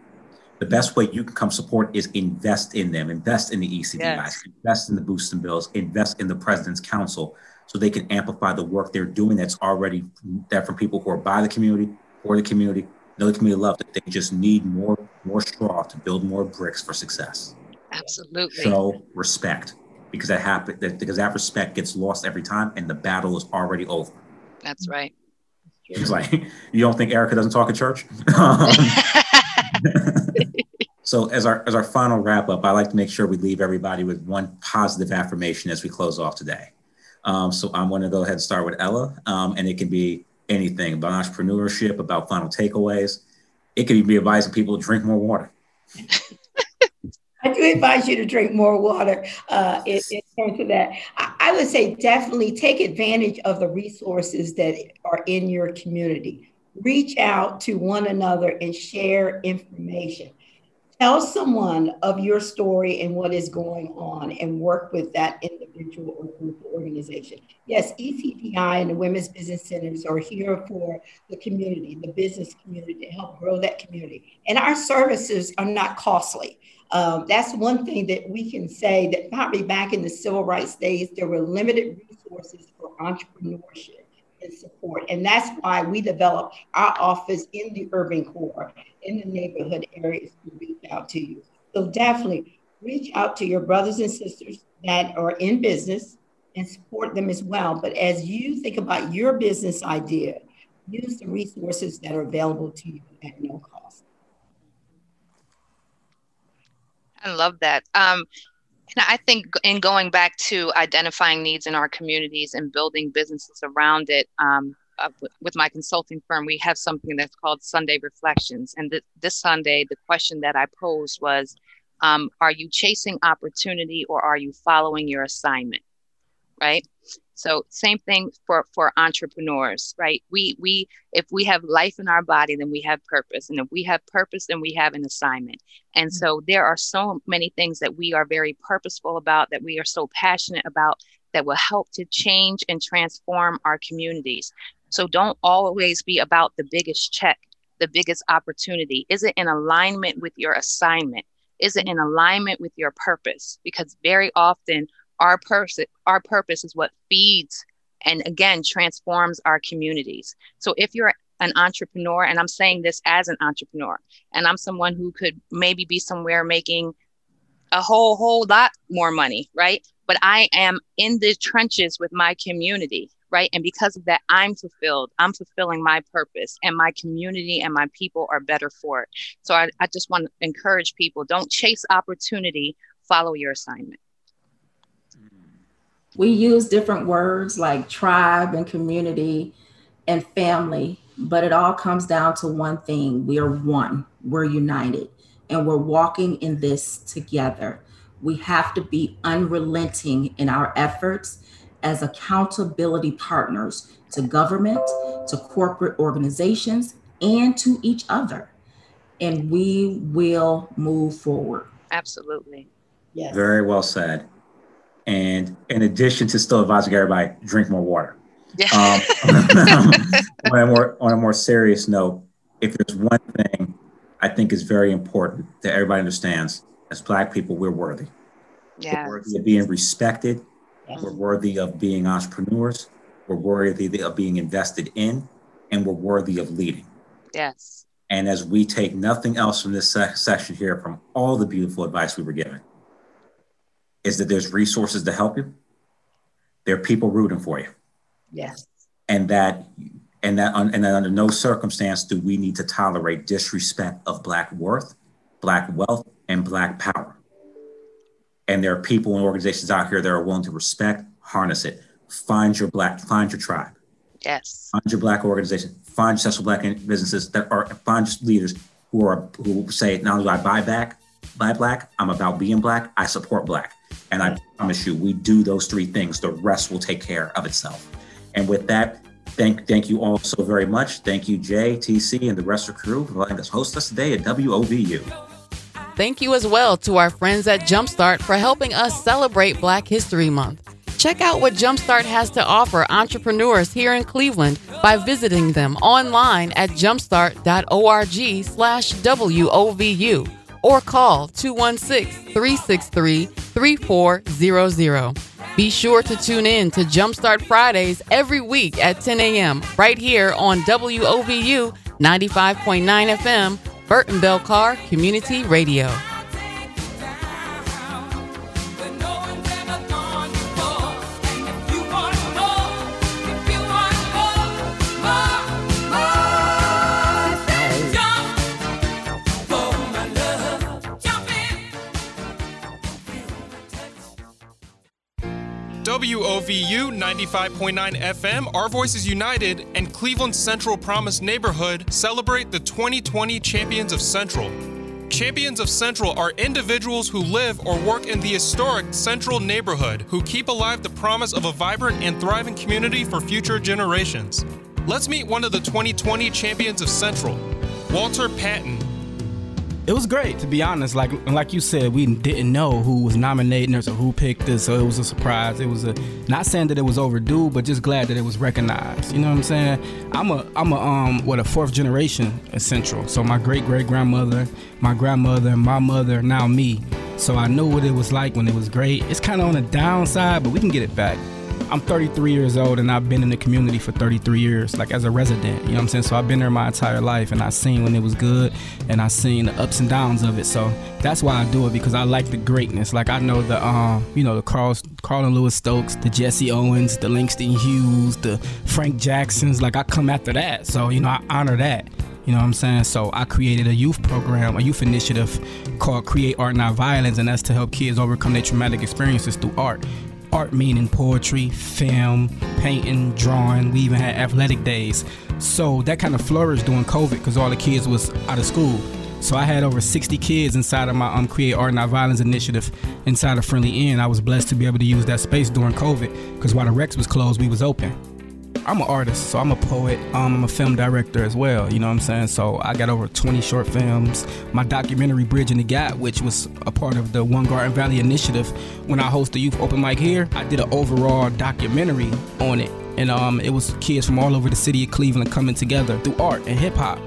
the best way you can come support is invest in them, invest in the ECDIs, yes. invest in the boosts and bills, invest in the president's council so they can amplify the work they're doing that's already that from people who are by the community, for the community, know the community love that they just need more more straw to build more bricks for success. Absolutely. Show respect because that happen because that respect gets lost every time and the battle is already over. That's right. It's like you don't think Erica doesn't talk at church? so as our as our final wrap up, I like to make sure we leave everybody with one positive affirmation as we close off today. Um, so I'm going to go ahead and start with Ella, um, and it can be anything about entrepreneurship, about final takeaways. It could be advising people to drink more water. I do advise you to drink more water uh, in, in terms of that. I, I would say definitely take advantage of the resources that are in your community. Reach out to one another and share information tell someone of your story and what is going on and work with that individual or group or organization. Yes, ECDI and the Women's Business Centers are here for the community, the business community, to help grow that community. And our services are not costly. Um, that's one thing that we can say that probably back in the civil rights days, there were limited resources for entrepreneurship and support. And that's why we developed our office in the urban core, in the neighborhood areas to reach out to you. So definitely reach out to your brothers and sisters that are in business and support them as well. But as you think about your business idea, use the resources that are available to you at no cost. I love that. Um, and I think in going back to identifying needs in our communities and building businesses around it, um, uh, with my consulting firm, we have something that's called Sunday Reflections. And th- this Sunday, the question that I posed was um, Are you chasing opportunity or are you following your assignment? Right. So same thing for for entrepreneurs, right? We we if we have life in our body, then we have purpose, and if we have purpose, then we have an assignment. And so there are so many things that we are very purposeful about, that we are so passionate about, that will help to change and transform our communities. So don't always be about the biggest check, the biggest opportunity. Is it in alignment with your assignment? Is it in alignment with your purpose? Because very often our purpose, our purpose is what feeds and again transforms our communities. So if you're an entrepreneur, and I'm saying this as an entrepreneur, and I'm someone who could maybe be somewhere making a whole whole lot more money, right? But I am in the trenches with my community, right? And because of that, I'm fulfilled. I'm fulfilling my purpose, and my community and my people are better for it. So I, I just want to encourage people: don't chase opportunity, follow your assignment we use different words like tribe and community and family, but it all comes down to one thing we are one, we're united, and we're walking in this together. We have to be unrelenting in our efforts as accountability partners to government, to corporate organizations, and to each other. And we will move forward. Absolutely. Yes. Very well said. And in addition to still advising everybody, drink more water. Yeah. Um, on, a more, on a more serious note, if there's one thing I think is very important that everybody understands, as Black people, we're worthy. Yes. We're worthy of being respected. Yes. We're worthy of being entrepreneurs. We're worthy of being invested in, and we're worthy of leading. Yes. And as we take nothing else from this se- section here, from all the beautiful advice we were given, is that there's resources to help you. There are people rooting for you. Yes. And that and that and that under no circumstance do we need to tolerate disrespect of black worth, black wealth, and black power. And there are people and organizations out here that are willing to respect, harness it. Find your black, find your tribe. Yes. Find your black organization. Find successful black businesses that are find leaders who are who say not only do I buy back, buy black, I'm about being black, I support black. And I promise you, we do those three things. The rest will take care of itself. And with that, thank thank you all so very much. Thank you, Jay, TC, and the rest of the crew for letting us host us today at WOVU. Thank you as well to our friends at Jumpstart for helping us celebrate Black History Month. Check out what Jumpstart has to offer entrepreneurs here in Cleveland by visiting them online at jumpstart.org slash WOVU or call 216 363 3400. Be sure to tune in to Jumpstart Fridays every week at 10 a.m. right here on WOVU 95.9 FM, Burton Bell Carr Community Radio. WOVU 95.9 FM, Our Voices United, and Cleveland Central Promise Neighborhood celebrate the 2020 Champions of Central. Champions of Central are individuals who live or work in the historic Central neighborhood who keep alive the promise of a vibrant and thriving community for future generations. Let's meet one of the 2020 Champions of Central, Walter Patton, it was great to be honest. Like like you said, we didn't know who was nominating us or who picked us, so it was a surprise. It was a not saying that it was overdue, but just glad that it was recognized. You know what I'm saying? I'm a I'm a um what a fourth generation essential. So my great great grandmother, my grandmother, my mother, now me. So I know what it was like when it was great. It's kind of on the downside, but we can get it back. I'm 33 years old and I've been in the community for 33 years, like as a resident. You know what I'm saying? So I've been there my entire life and I've seen when it was good and I've seen the ups and downs of it. So that's why I do it because I like the greatness. Like I know the, um, you know, the Carl, and Louis Stokes, the Jesse Owens, the Langston Hughes, the Frank Jacksons. Like I come after that. So, you know, I honor that. You know what I'm saying? So I created a youth program, a youth initiative called Create Art Not Violence, and that's to help kids overcome their traumatic experiences through art. Art meaning poetry, film, painting, drawing. We even had athletic days. So that kind of flourished during COVID because all the kids was out of school. So I had over 60 kids inside of my um, Create Art Not Violence initiative inside of Friendly Inn. I was blessed to be able to use that space during COVID because while the Rex was closed, we was open. I'm an artist, so I'm a poet. Um, I'm a film director as well. You know what I'm saying? So I got over 20 short films. My documentary Bridging the Gap, which was a part of the One Garden Valley initiative, when I host the youth open mic here, I did an overall documentary on it, and um, it was kids from all over the city of Cleveland coming together through art and hip hop.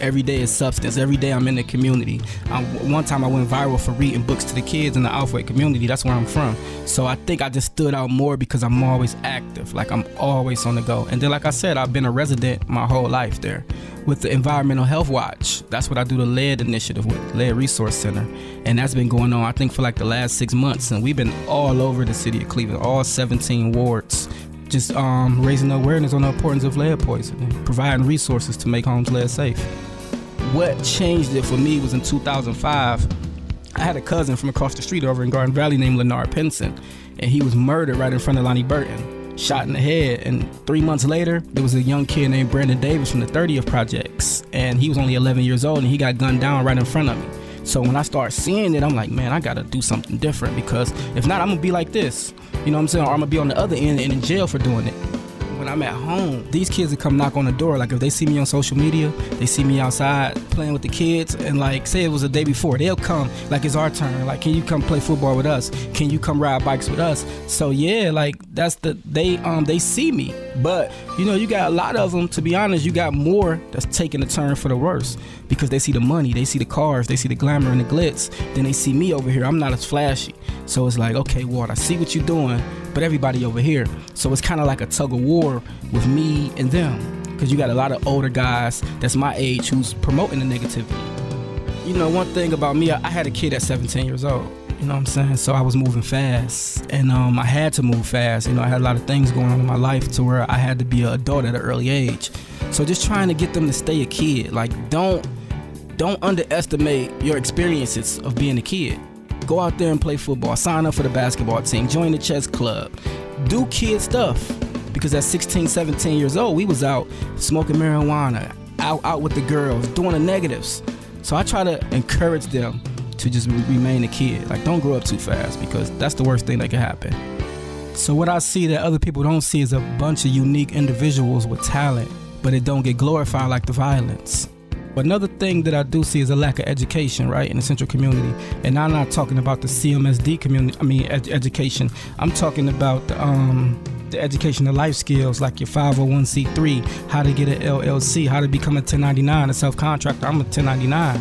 Every day is substance. Every day I'm in the community. Um, one time I went viral for reading books to the kids in the Alfred community. That's where I'm from. So I think I just stood out more because I'm always active. Like I'm always on the go. And then, like I said, I've been a resident my whole life there with the Environmental Health Watch. That's what I do the Lead Initiative with, Lead Resource Center. And that's been going on, I think, for like the last six months. And we've been all over the city of Cleveland, all 17 wards just um, raising awareness on the importance of lead poisoning, providing resources to make homes lead safe. What changed it for me was in 2005. I had a cousin from across the street over in Garden Valley named Leonard Pinson, and he was murdered right in front of Lonnie Burton, shot in the head. And three months later, there was a young kid named Brandon Davis from the 30th Projects, and he was only 11 years old, and he got gunned down right in front of me. So when I start seeing it, I'm like, man, I gotta do something different because if not, I'm gonna be like this. You know what I'm saying? Or I'm gonna be on the other end and in jail for doing it when I'm at home, these kids would come knock on the door. Like if they see me on social media, they see me outside playing with the kids, and like say it was the day before, they'll come like it's our turn. Like, can you come play football with us? Can you come ride bikes with us? So yeah, like that's the they um they see me, but you know you got a lot of them. To be honest, you got more that's taking a turn for the worse because they see the money, they see the cars, they see the glamour and the glitz. Then they see me over here. I'm not as flashy, so it's like okay, Ward, I see what you're doing but everybody over here. So it's kind of like a tug of war with me and them. Because you got a lot of older guys that's my age who's promoting the negativity. You know, one thing about me, I had a kid at 17 years old. You know what I'm saying? So I was moving fast, and um, I had to move fast. You know, I had a lot of things going on in my life to where I had to be an adult at an early age. So just trying to get them to stay a kid. Like, don't don't underestimate your experiences of being a kid. Go out there and play football. Sign up for the basketball team. Join the chess club. Do kid stuff. Because at 16, 17 years old, we was out smoking marijuana, out out with the girls, doing the negatives. So I try to encourage them to just remain a kid. Like don't grow up too fast because that's the worst thing that can happen. So what I see that other people don't see is a bunch of unique individuals with talent, but it don't get glorified like the violence. Another thing that I do see is a lack of education, right, in the central community. And I'm not talking about the CMSD community, I mean, ed- education. I'm talking about the, um, the education of life skills like your 501c3, how to get an LLC, how to become a 1099, a self contractor. I'm a 1099.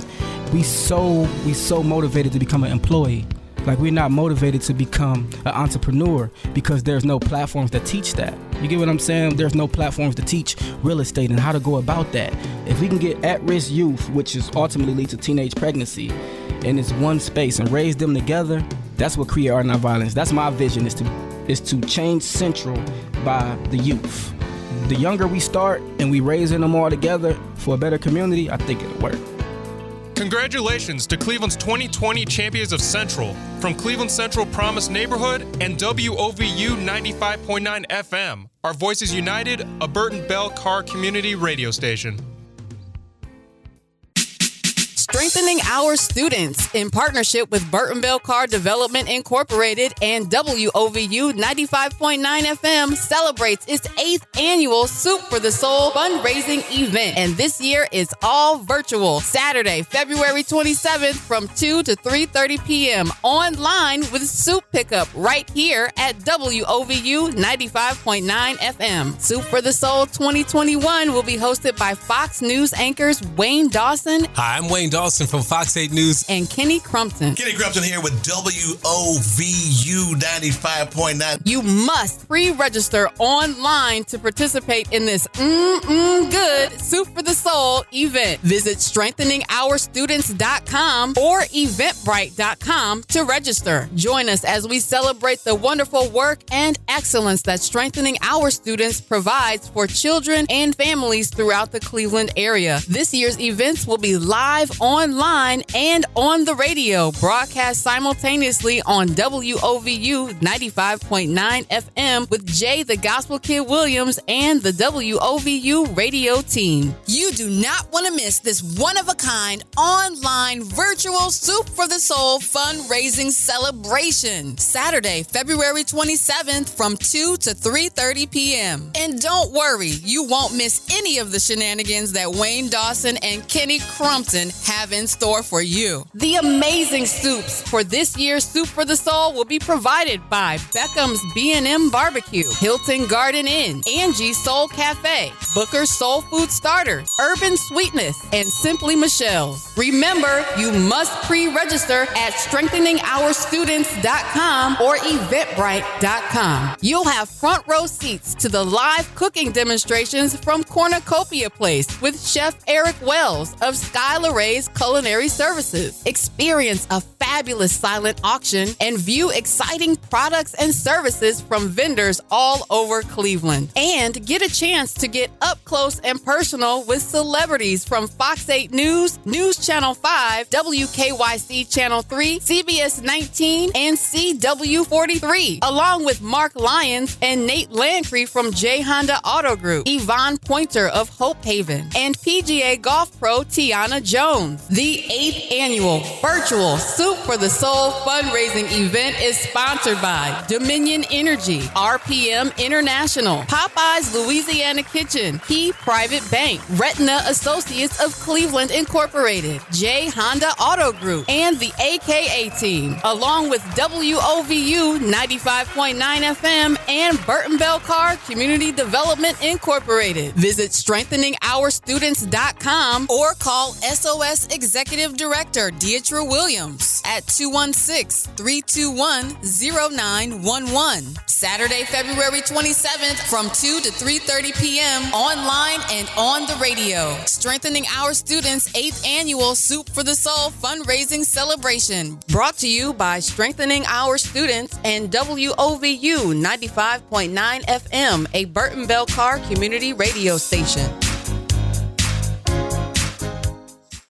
We so we so motivated to become an employee. Like we're not motivated to become an entrepreneur because there's no platforms that teach that. You get what I'm saying? There's no platforms to teach real estate and how to go about that. If we can get at-risk youth, which is ultimately leads to teenage pregnancy, in this one space and raise them together, that's what create art not violence. That's my vision is to is to change Central by the youth. The younger we start and we raising them all together for a better community, I think it'll work. Congratulations to Cleveland's 2020 Champions of Central from Cleveland Central Promise Neighborhood and WOVU 95.9 FM. Our Voices United, a Burton Bell Carr community radio station strengthening our students in partnership with Burton Bell Carr Development Incorporated and WOVU 95.9 FM celebrates its eighth annual Soup for the Soul fundraising event. And this year is all virtual. Saturday, February 27th from 2 to 3.30 p.m. online with soup pickup right here at WOVU 95.9 FM. Soup for the Soul 2021 will be hosted by Fox News anchors Wayne Dawson. Hi, I'm Wayne Dawson Dawson from Fox 8 News. And Kenny Crumpton. Kenny Crumpton here with WOVU 95.9. You must pre register online to participate in this mm-mm good Soup for the Soul event. Visit strengtheningourstudents.com or eventbrite.com to register. Join us as we celebrate the wonderful work and excellence that Strengthening Our Students provides for children and families throughout the Cleveland area. This year's events will be live online and on the radio, broadcast simultaneously on WOVU 95.9 FM with Jay the Gospel Kid Williams and the WOVU radio team. You do not want to miss this one of a kind online virtual Soup for the Soul fundraising celebration. Saturday, February 27th from 2 to 3:30 p.m. And don't worry, you won't miss any of the shenanigans that Wayne Dawson and Kenny Crumpton have in store for you. The amazing soups for this year's Soup for the Soul will be provided by Beckham's B&M Barbecue, Hilton Garden Inn, Angie's Soul Cafe, Booker's Soul Food Starter, Urban Sweetness, and Simply Michelle's. Remember, you must pre-register at strengtheningourstudents.com or eventbrite.com. You'll have front row seats to the live cooking demonstrations from Cornucopia Place with Chef Eric Wells of Skylar Ray's Culinary services. Experience a fabulous silent auction and view exciting products and services from vendors all over Cleveland. And get a chance to get up close and personal with celebrities from Fox 8 News, News Channel 5, WKYC Channel 3, CBS 19, and CW 43, along with Mark Lyons and Nate Landry from J Honda Auto Group, Yvonne Pointer of Hope Haven, and PGA Golf Pro Tiana Jones. The eighth annual virtual Soup for the Soul fundraising event is sponsored by Dominion Energy, RPM International, Popeyes Louisiana Kitchen, Key Private Bank, Retina Associates of Cleveland Incorporated, J Honda Auto Group, and the AKA team, along with WOVU 95.9 FM and Burton Bell Carr Community Development Incorporated. Visit strengtheningourstudents.com or call SOS Director Deidre Williams at 216 321 0911. Saturday, February 27th from 2 to 3:30 p.m. online and on the radio. Strengthening Our Students 8th annual Soup for the Soul fundraising celebration brought to you by Strengthening Our Students and WOVU 95.9 FM, a Burton Bell Carr community radio station.